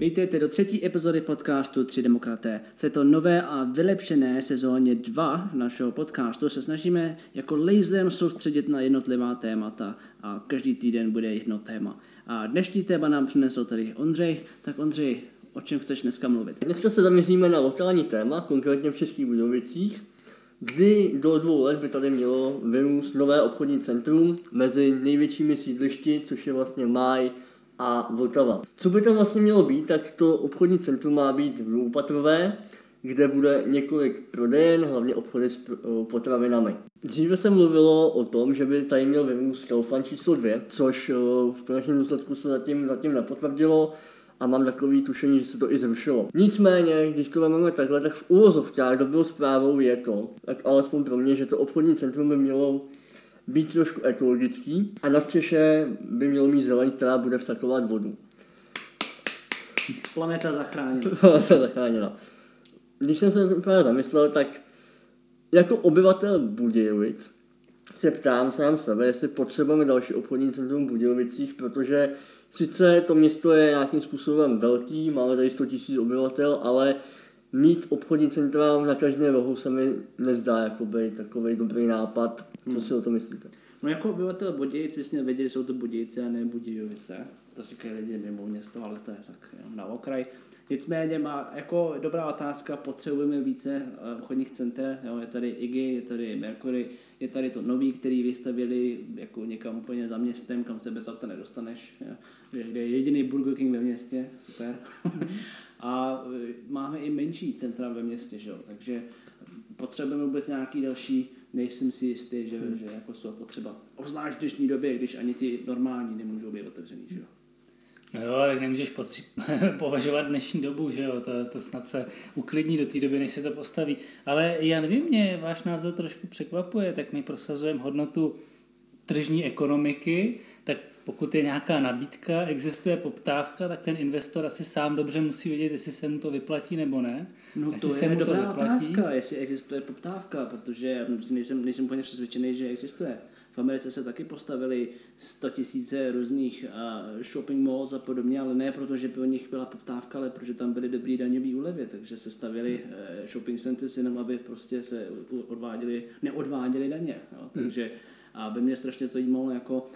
Vítejte do třetí epizody podcastu Tři demokraté. V této nové a vylepšené sezóně 2 našeho podcastu se snažíme jako laserem soustředit na jednotlivá témata a každý týden bude jedno téma. A dnešní téma nám přinesl tady Ondřej. Tak Ondřej, o čem chceš dneska mluvit? Dneska se zaměříme na lokální téma, konkrétně v Českých Budovicích, kdy do dvou let by tady mělo vyrůst nové obchodní centrum mezi největšími sídlišti, což je vlastně Máj a Vltava. Co by tam vlastně mělo být, tak to obchodní centrum má být dvoupatrové, kde bude několik prodejen, hlavně obchody s potravinami. Dříve se mluvilo o tom, že by tady měl vyrůst Kaufland číslo 2, což v konečném důsledku se zatím, zatím nepotvrdilo a mám takový tušení, že se to i zrušilo. Nicméně, když to máme takhle, tak v úvozovkách dobrou zprávou je to, tak alespoň pro mě, že to obchodní centrum by mělo být trošku ekologický a na střeše by mělo mít zeleň, která bude vsakovat vodu. Planeta zachráněna. Planeta zachráněna. Když jsem se právě zamyslel, tak jako obyvatel Budějovic se ptám sám sebe, jestli potřebujeme další obchodní centrum v Budějovicích, protože sice to město je nějakým způsobem velký, máme tady 100 000 obyvatel, ale mít obchodní centra na každém rohu se mi nezdá jako by takový dobrý nápad. Co hmm. si o to myslíte? No jako obyvatel Budějic bys měl vědět, že jsou to Budějice a ne Budějovice. To říkají lidi mimo město, ale to je tak jenom na okraj. Nicméně má jako dobrá otázka, potřebujeme více eh, obchodních center, jo, je tady IGI, je tady Mercury, je tady to nový, který vystavili jako někam úplně za městem, kam se bez auta nedostaneš, jo, kde je jediný Burger King ve městě, super. a eh, máme i menší centra ve městě, že jo, takže potřebujeme vůbec nějaký další nejsem si jistý, že, hmm. že jako jsou potřeba. Obzvlášť v dnešní době, když ani ty normální nemůžou být otevřený, že jo. No jo, tak nemůžeš potři- považovat dnešní dobu, že jo, to, to snad se uklidní do té doby, než se to postaví. Ale já nevím, mě váš názor trošku překvapuje, tak my prosazujeme hodnotu tržní ekonomiky, tak pokud je nějaká nabídka, existuje poptávka, tak ten investor asi sám dobře musí vědět, jestli se mu to vyplatí nebo ne. No jestli to je dobrá to otázka, jestli existuje poptávka, protože nejsem, nejsem úplně přesvědčený, že existuje. V Americe se taky postavili 100 tisíce různých shopping malls a podobně, ale ne proto, že by o nich byla poptávka, ale protože tam byly dobrý daňový úlevy, takže se stavili uh, shopping centers jenom, aby prostě se odváděli, neodváděli daně. Jo? Hmm. Takže a by mě strašně zajímalo, jako,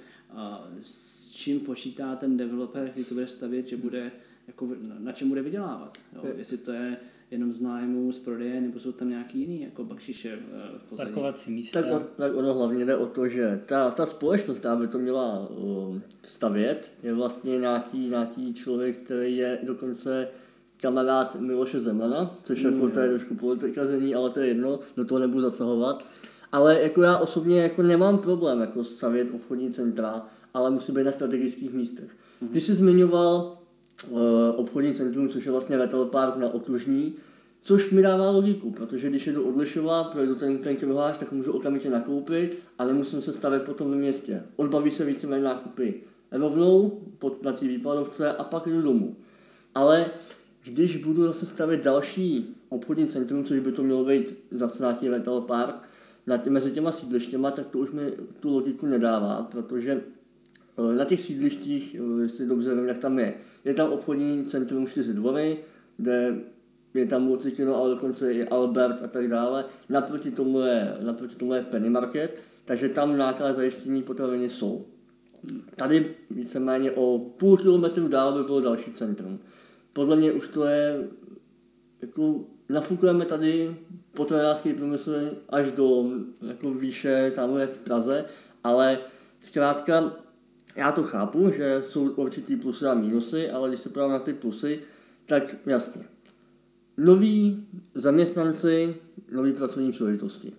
s čím počítá ten developer, který to bude stavět, že bude, jako, na čem bude vydělávat. Jo? Jestli to je jenom z nájmu, z prodeje, nebo jsou tam nějaký jiný jako bakšiše eh, v pozadí. Parkovací místa. Tak, on, tak ono hlavně jde o to, že ta, ta společnost, která by to měla uh, stavět, je vlastně nějaký, nějaký člověk, který je dokonce kamarád Miloše Zemana, což mm, jako to je trošku politikazení, ale to je jedno, do toho nebudu zasahovat. Ale jako já osobně jako nemám problém jako stavět obchodní centra, ale musí být na strategických místech. Mm. Ty jsi zmiňoval uh, obchodní centrum, což je vlastně Vettel Park na okružní, což mi dává logiku, protože když jedu odlišovat, projdu ten, ten tak můžu okamžitě nakoupit a nemusím se stavět potom ve městě. Odbaví se více nákupy rovnou pod, na té výpadovce a pak jdu domů. Ale když budu zase stavět další obchodní centrum, což by to mělo být zase nějaký Vettel Park, na tě, mezi těma sídlištěma, tak to už mi tu logiku nedává, protože eh, na těch sídlištích, eh, jestli dobře vím, jak tam je, je tam obchodní centrum 4 dvory, kde je tam Multikino, ale dokonce i Albert a tak dále. Naproti tomu je, naproti tomu je Penny Market, takže tam náklad zajištění potraviny jsou. Tady víceméně o půl kilometru dál by bylo další centrum. Podle mě už to je jako nafukujeme tady potravinářský průmysl až do jako výše tamhle v Praze, ale zkrátka já to chápu, že jsou určitý plusy a mínusy, ale když se podívám na ty plusy, tak jasně. Noví zaměstnanci, nový pracovní příležitosti. E,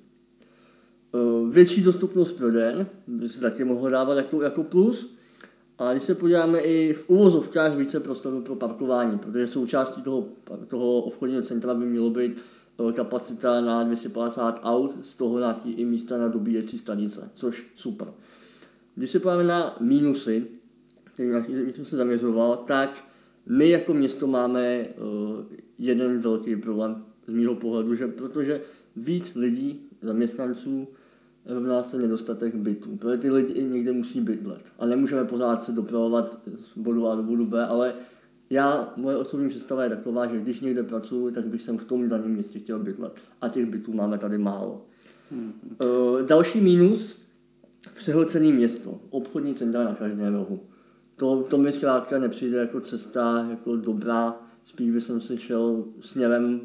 větší dostupnost prodejen by se taky mohlo dávat jako, jako plus, a když se podíváme i v uvozovkách více prostoru pro parkování, protože součástí toho, toho obchodního centra by mělo být eh, kapacita na 250 aut, z toho nějaký i místa na dobíjecí stanice, což super. Když se podíváme na mínusy, který jsem se zaměřoval, tak my jako město máme uh, jeden velký problém z mého pohledu, že protože víc lidí, zaměstnanců, rovná se nedostatek bytů, protože ty lidi někde musí bydlet. A nemůžeme pořád se dopravovat z bodu A do bodu B, ale Já, moje osobní představa je taková, že když někde pracuji, tak bych jsem v tom daném městě chtěl bydlet. A těch bytů máme tady málo. Hmm. Uh, další mínus, přehlcený město, obchodní centra na každém rohu. To, to mi zkrátka nepřijde jako cesta jako dobrá, spíš bych se šel směrem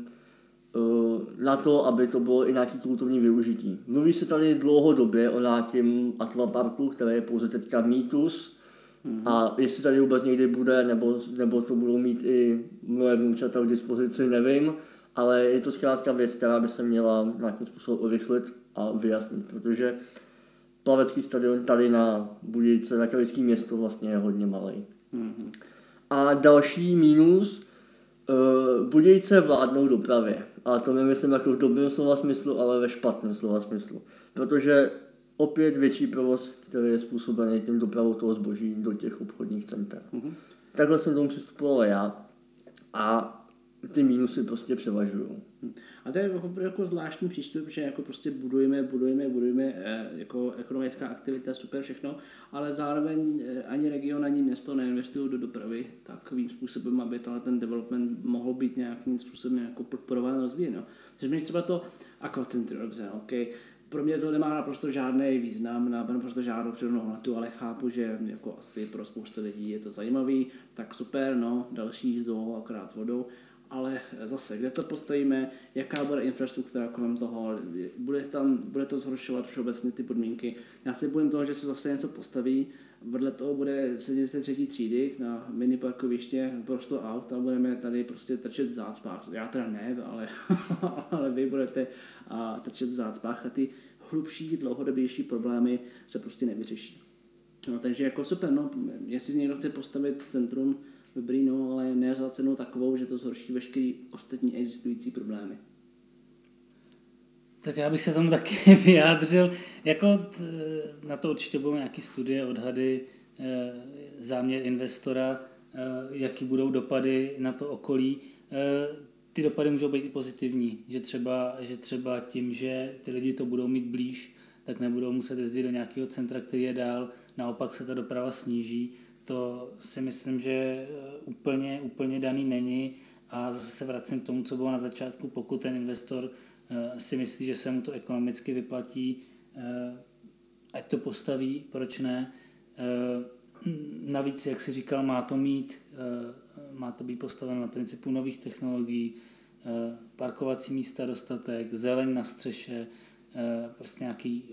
na to, aby to bylo i nějaký kulturní využití. Mluví se tady dlouhodobě o nějakém akvaparku, který je pouze teďka mýtus, Mm-hmm. A jestli tady vůbec někdy bude, nebo, nebo to budou mít i moje vnoučata k dispozici, nevím, ale je to zkrátka věc, která by se měla nějakým způsobem urychlit a vyjasnit, protože plavecký stadion tady na Budějce, na Kalický město vlastně je hodně malý. Mm-hmm. A další mínus, uh, Budějce vládnou dopravě. A to nemyslím jako v dobrém slova smyslu, ale ve špatném slova smyslu. Protože opět větší provoz, který je způsobený tím dopravou toho zboží do těch obchodních center. Mm-hmm. Takhle jsem tomu přistupoval já a ty mínusy prostě převažují. A to je jako, jako zvláštní přístup, že jako prostě budujeme, budujeme, budujeme eh, jako ekonomická aktivita, super všechno, ale zároveň eh, ani region, ani město neinvestují do dopravy takovým způsobem, aby ten development mohl být nějakým způsobem jako podporován, rozvíjen. No. Takže třeba to aquacentrum, dobře, okay pro mě to nemá naprosto žádný význam, nemá naprosto žádnou přidanou hodnotu, ale chápu, že jako asi pro spoustu lidí je to zajímavý, tak super, no, další zoo akorát s vodou, ale zase, kde to postavíme, jaká bude infrastruktura kolem toho, bude, tam, bude to zhoršovat všeobecně ty podmínky. Já si bojím toho, že se zase něco postaví, vedle toho bude sedět třetí třídy na mini parkoviště prostě aut a budeme tady prostě trčet v zácpách. Já teda ne, ale, ale vy budete a trčet v zácpách a ty hlubší, dlouhodobější problémy se prostě nevyřeší. No, takže jako super, no, jestli někdo chce postavit centrum, dobrý, no, ale ne za cenu takovou, že to zhorší veškerý ostatní existující problémy. Tak já bych se tomu taky vyjádřil. Jako t, na to určitě budou nějaké studie, odhady, e, záměr investora, e, jaký budou dopady na to okolí. E, ty dopady můžou být i pozitivní, že třeba, že třeba tím, že ty lidi to budou mít blíž, tak nebudou muset jezdit do nějakého centra, který je dál, naopak se ta doprava sníží. To si myslím, že úplně, úplně daný není a zase se vracím k tomu, co bylo na začátku, pokud ten investor Eh, si myslí, že se mu to ekonomicky vyplatí, eh, ať to postaví, proč ne. Eh, navíc, jak si říkal, má to mít, má to být postaveno na principu nových technologií, parkovací místa dostatek, zeleň na střeše, prostě nějaký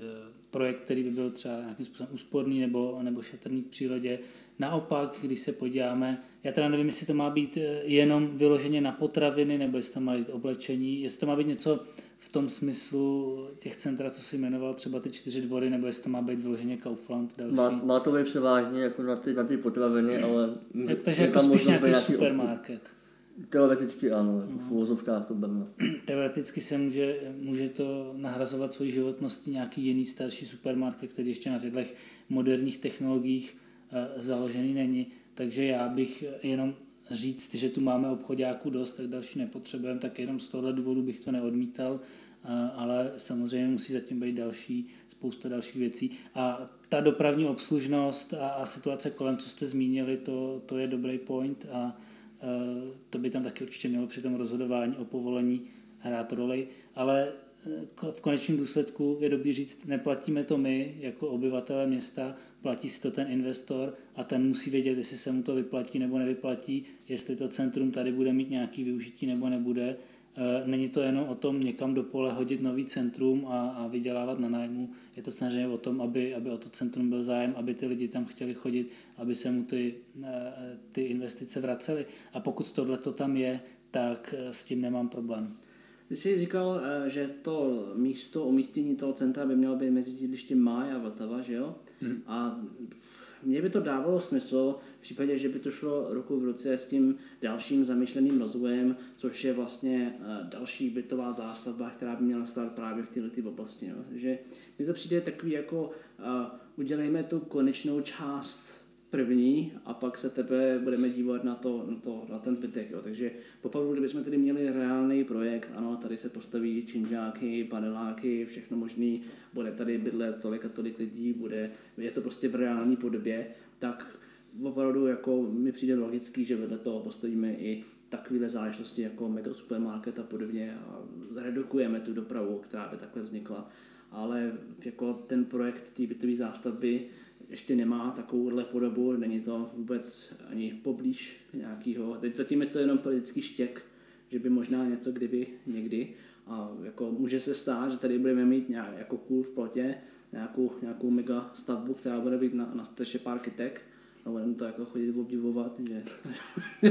projekt, který by byl třeba nějakým způsobem úsporný nebo, nebo šetrný v přírodě. Naopak, když se podíváme, já teda nevím, jestli to má být jenom vyloženě na potraviny, nebo jestli to má být oblečení, jestli to má být něco v tom smyslu těch centra, co si jmenoval, třeba ty čtyři dvory, nebo jestli to má být vyloženě Kaufland další? Má, má to být převážně jako na ty, na ty potraviny, ale... Jak, takže jako spíš nějaký, supermarket. Teoreticky ano, jako v uvozovkách to berme. Teoreticky se může, může to nahrazovat svoji životností nějaký jiný starší supermarket, který ještě na těchto moderních technologiích založený není. Takže já bych jenom říct, že tu máme obchodáků dost, tak další nepotřebujeme, tak jenom z tohle důvodu bych to neodmítal, ale samozřejmě musí zatím být další, spousta dalších věcí. A ta dopravní obslužnost a, a situace kolem, co jste zmínili, to, to je dobrý point a to by tam taky určitě mělo při tom rozhodování o povolení hrát roli, ale v konečném důsledku je dobrý říct, neplatíme to my jako obyvatele města, platí si to ten investor a ten musí vědět, jestli se mu to vyplatí nebo nevyplatí, jestli to centrum tady bude mít nějaký využití nebo nebude. E, není to jenom o tom někam do pole hodit nový centrum a, a vydělávat na nájmu. Je to samozřejmě o tom, aby, aby o to centrum byl zájem, aby ty lidi tam chtěli chodit, aby se mu ty, e, ty investice vracely. A pokud tohle to tam je, tak e, s tím nemám problém. Ty jsi říkal, že to místo umístění toho centra by mělo být mezi sídlištěm Máj a Vltava, že jo? Hmm. A mně by to dávalo smysl v případě, že by to šlo ruku v ruce s tím dalším zamýšleným rozvojem, což je vlastně eh, další bytová zástavba, která by měla stát právě v této oblasti. No. Takže mi to přijde takový jako uh, udělejme tu konečnou část první a pak se tebe budeme dívat na, to, na, to, na ten zbytek. Jo. Takže popravdu, kdybychom tady měli reálný projekt, ano, tady se postaví činžáky, paneláky, všechno možný, bude tady bydlet tolik a tolik lidí, bude, je to prostě v reální podobě, tak opravdu jako mi přijde logický, že vedle toho postavíme i takovéhle záležitosti jako mega supermarket a podobně a redukujeme tu dopravu, která by takhle vznikla. Ale jako ten projekt té bytové zástavby ještě nemá takovouhle podobu, není to vůbec ani poblíž nějakého. Teď zatím je to jenom politický štěk, že by možná něco kdyby někdy. A jako může se stát, že tady budeme mít nějak, jako kůl v plotě, nějakou, nějakou mega stavbu, která bude být na, na střeše parkitek a budeme to jako chodit obdivovat, že,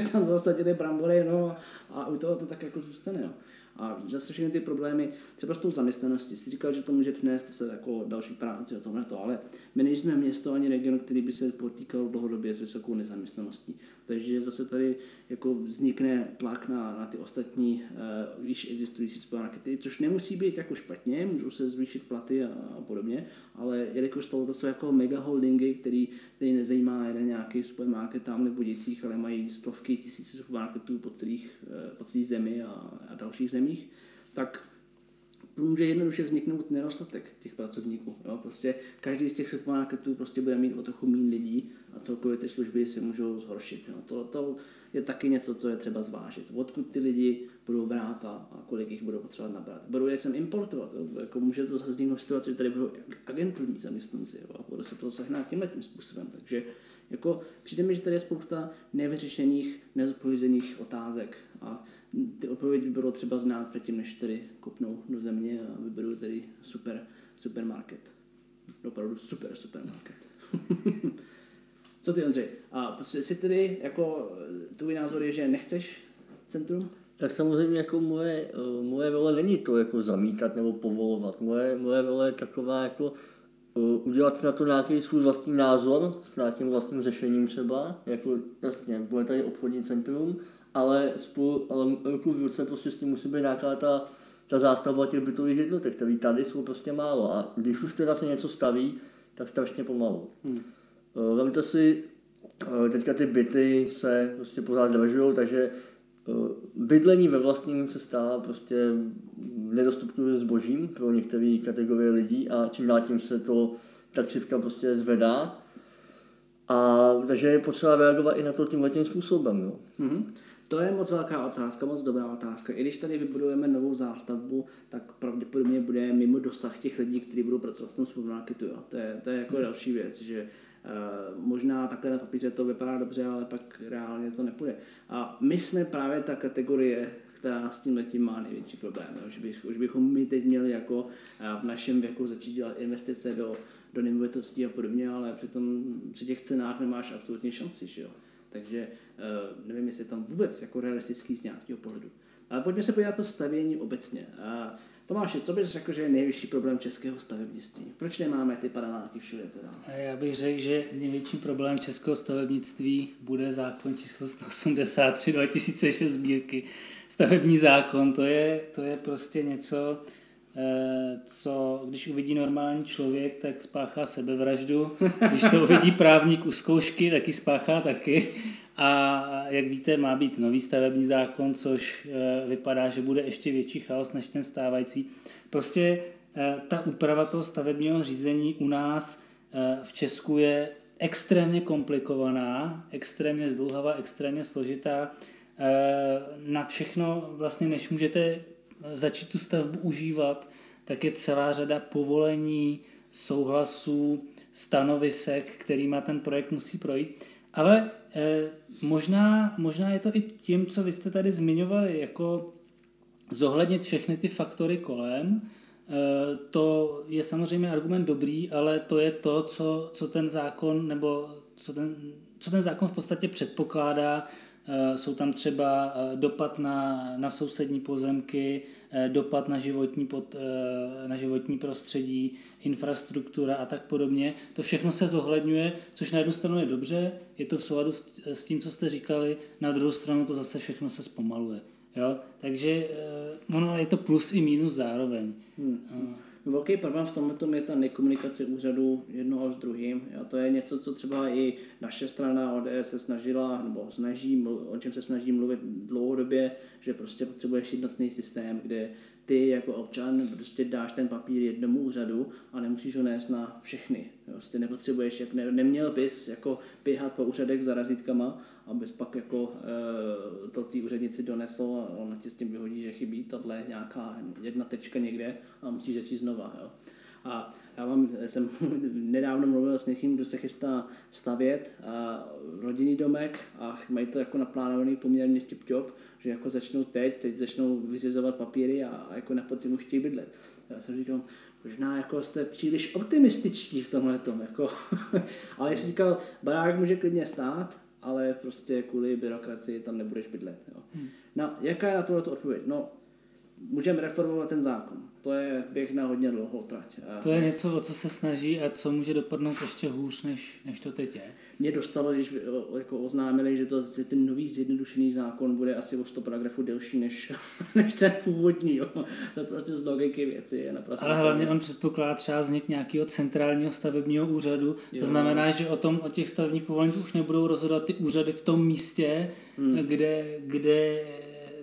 tam zasadili brambory, no a u toho to tak jako zůstane. Jo. A zase všechny ty problémy, třeba s tou zaměstnaností, jsi říkal, že to může přinést se jako další práci o tomhle to, ale my nejsme město ani region, který by se potýkal dlouhodobě s vysokou nezaměstnaností. Takže zase tady jako vznikne tlak na, na ty ostatní uh, již existující supermarkety, což nemusí být jako špatně, můžou se zvýšit platy a, a podobně, ale jelikož to, to jsou jako mega holdingy, který, který nezajímá jeden nějaký supermarket tam nebo děcích, ale mají stovky tisíce supermarketů po, celých, uh, po celé zemi a, a dalších zemích, tak může jednoduše vzniknout nedostatek těch pracovníků. Jo? Prostě každý z těch supermarketů prostě bude mít o trochu méně lidí a celkově ty služby se můžou zhoršit. Jo? To, to je taky něco, co je třeba zvážit. Odkud ty lidi budou brát a, a kolik jich budou potřebovat nabrat. Budou je sem importovat. Jo? Jako může to zase vzniknout situace, že tady budou agenturní zaměstnanci. Jo? Bude se to sehnat tímhle tím způsobem. Takže jako, přijde mi, že tady je spousta nevyřešených, nezodpovězených otázek a ty odpovědi by bylo třeba znát předtím, než tedy kopnou do země a vyberou tedy super supermarket. Opravdu super supermarket. Co ty, Ondřej? A jsi tedy, jako, tvůj názor je, že nechceš centrum? Tak samozřejmě jako moje, eh, moje role není to jako zamítat nebo povolovat. Moje, moje role je taková jako eh, udělat si na to nějaký svůj vlastní názor s nějakým vlastním řešením třeba. Jako jasně, bude tady obchodní centrum, ale, spolu, ale ruku v ruce prostě s tím musí být nějaká ta, ta zástavba těch bytových jednotek, které tady jsou prostě málo. A když už teda se něco staví, tak strašně pomalu. Hmm. Eh, vemte si, eh, teďka ty byty se prostě pořád zdražují, takže eh, bydlení ve vlastním se stává prostě nedostupným zbožím pro některé kategorie lidí a čím dál tím se to, ta křivka prostě zvedá. A takže je potřeba reagovat i na to tímhle tím způsobem. Jo. Mm-hmm. To je moc velká otázka, moc dobrá otázka. I když tady vybudujeme novou zástavbu, tak pravděpodobně bude mimo dosah těch lidí, kteří budou pracovat v tom supermarketu. Jo. To, je, to je jako hmm. další věc, že uh, možná takhle na papíře to vypadá dobře, ale pak reálně to nepůjde. A my jsme právě ta kategorie, která s tím letím má největší problém. Jo. Že, bych, že bychom my teď měli jako eh, v našem věku začít dělat investice do, do nemovitostí a podobně, ale přitom při těch cenách nemáš absolutně šanci. Že jo. Takže Eh, nevím, jestli je tam vůbec jako realistický z nějakého pohledu. Ale pojďme se podívat to stavění obecně. Tomáši, co bys řekl, že je největší problém českého stavebnictví? Proč nemáme ty paneláky všude teda? Já bych řekl, že největší problém českého stavebnictví bude zákon číslo 183 2006 sbírky. Stavební zákon, to je, to je prostě něco, co když uvidí normální člověk, tak spáchá sebevraždu. Když to uvidí právník u zkoušky, tak ji spáchá taky. A jak víte, má být nový stavební zákon, což eh, vypadá, že bude ještě větší chaos než ten stávající. Prostě eh, ta úprava toho stavebního řízení u nás eh, v Česku je extrémně komplikovaná, extrémně zdlouhavá, extrémně složitá. Na všechno, vlastně než můžete začít tu stavbu užívat, tak je celá řada povolení, souhlasů, stanovisek, kterýma ten projekt musí projít. Ale eh, možná, možná je to i tím, co vy jste tady zmiňovali, jako zohlednit všechny ty faktory kolem. Eh, to je samozřejmě argument dobrý, ale to je to, co, co ten zákon nebo co ten, co ten zákon v podstatě předpokládá jsou tam třeba eh, dopad na, na sousední pozemky, eh, dopad na životní, pod, na životní prostředí, infrastruktura a tak podobně. To všechno se zohledňuje, což na jednu stranu je dobře, je to v souladu s tím, co jste říkali, na druhou stranu to zase všechno se zpomaluje. Jo? Takže ono je to plus i minus zároveň. Hmm. Velký problém v tomhle je ta nekomunikace úřadu jednoho s druhým. Jo. To je něco, co třeba i naše strana ODS se snažila, nebo snaží, o čem se snaží mluvit dlouhodobě, že prostě potřebuješ jednotný systém, kde ty jako občan prostě dáš ten papír jednomu úřadu a nemusíš ho nést na všechny. Prostě nepotřebuješ, jak ne, neměl bys jako běhat po úřadech za razítkama, abys pak jako e, to ty úřednici donesl a ona ti s tím vyhodí, že chybí tahle nějaká jedna tečka někde a musíš začít znova. Jo. A já vám, jsem nedávno mluvil s někým, kdo se chystá stavět a rodinný domek a mají to jako naplánovaný poměrně tip-top, že jako začnou teď, teď začnou vyřizovat papíry a, a jako na podzimu chtějí bydlet. Já jsem říkal, možná jako jste příliš optimističtí v tomhle tom, jako. ale jestli říkal, barák může klidně stát, ale prostě kvůli byrokracii tam nebudeš bydlet. Jo. Hmm. No, jaká je na tohle odpověď? No, můžeme reformovat ten zákon. To je běh na hodně dlouhou trať. To je něco, o co se snaží a co může dopadnout ještě hůř, než, než to teď je. Mě dostalo, když jako oznámili, že to, ten nový zjednodušený zákon bude asi o 100 paragrafů delší než, než ten původní. Jo. To prostě z logiky věci je naprosto. Ale hlavně on předpokládá třeba vznik nějakého centrálního stavebního úřadu. Jo. To znamená, že o, tom, o těch stavebních povoleních už nebudou rozhodovat ty úřady v tom místě, hmm. kde, kde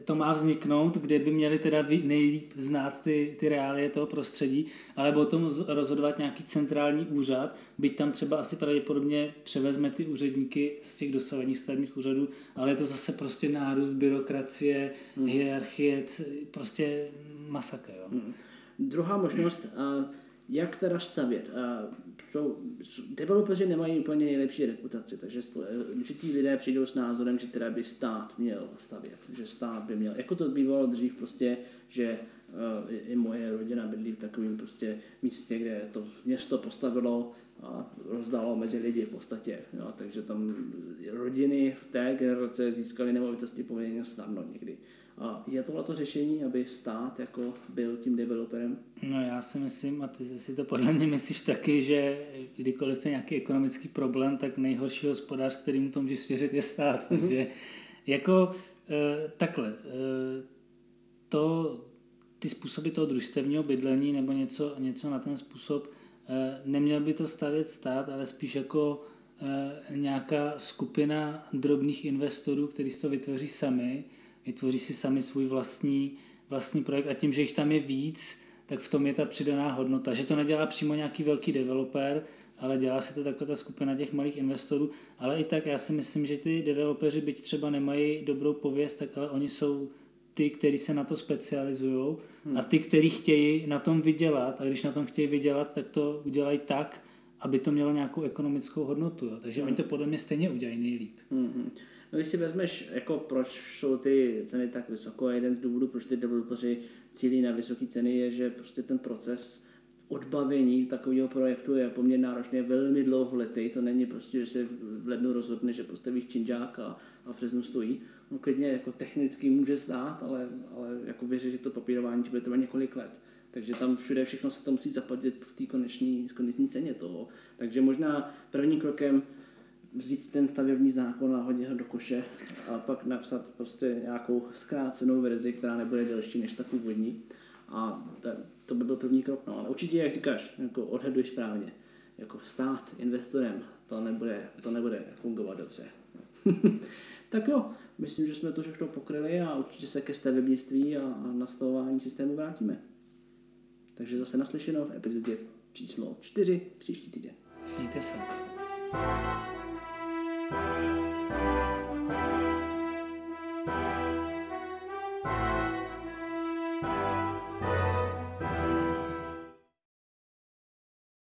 to má vzniknout, kde by měli teda nejlíp znát ty, ty reálie toho prostředí, ale o tom rozhodovat nějaký centrální úřad, byť tam třeba asi pravděpodobně převezme ty úředníky z těch dosavadních stavebních úřadů, ale je to zase prostě nárůst byrokracie, hmm. hierarchie, prostě masakr. Jo. Hmm. Druhá možnost, jak teda stavět? Jsou, developeři nemají úplně nejlepší reputaci, takže určití lidé přijdou s názorem, že teda by stát měl stavět, že stát by měl, jako to bývalo dřív prostě, že i moje rodina bydlí v takovém prostě místě, kde to město postavilo a rozdalo mezi lidi v podstatě. Jo, takže tam rodiny v té generace získaly nemovitosti poměrně snadno někdy. A je tohle to řešení, aby stát jako byl tím developerem? No já si myslím, a ty si to podle mě myslíš taky, že kdykoliv je nějaký ekonomický problém, tak nejhorší hospodář, který mu to může svěřit, je stát. Mm-hmm. Takže jako e, takhle, e, to, ty způsoby toho družstevního bydlení nebo něco, něco na ten způsob, e, neměl by to stavět stát, ale spíš jako nějaká skupina drobných investorů, kteří si to vytvoří sami, vytvoří si sami svůj vlastní, vlastní projekt a tím, že jich tam je víc, tak v tom je ta přidaná hodnota. Že to nedělá přímo nějaký velký developer, ale dělá si to takhle ta skupina těch malých investorů. Ale i tak já si myslím, že ty developeři, byť třeba nemají dobrou pověst, tak ale oni jsou ty, kteří se na to specializují hmm. a ty, kteří chtějí na tom vydělat a když na tom chtějí vydělat, tak to udělají tak, aby to mělo nějakou ekonomickou hodnotu. Jo. Takže hmm. oni to podle mě stejně udělají nejlíp. Hmm. No když si vezmeš, jako proč jsou ty ceny tak vysoko, a jeden z důvodů, proč ty developeři cílí na vysoké ceny, je, že prostě ten proces odbavení takového projektu je poměrně náročný, je velmi dlouholetý, to není prostě, že se v lednu rozhodne, že postavíš činžák a, a v březnu stojí. No klidně jako technicky může stát, ale, ale jako vyřešit to papírování bude trvat několik let. Takže tam všude všechno se to musí zaplatit v té koneční ceně toho. Takže možná prvním krokem vzít ten stavební zákon a hodit ho do koše a pak napsat prostě nějakou zkrácenou verzi, která nebude delší než ta původní. A to, to by byl první krok. No, ale určitě, jak říkáš, jako odhaduješ správně. Jako stát investorem, to nebude, to nebude fungovat dobře. tak jo, myslím, že jsme to všechno pokryli a určitě se ke stavebnictví a, a nastavování systému vrátíme. Takže zase naslyšeno v epizodě číslo 4 příští týden. Mějte se. Thank you.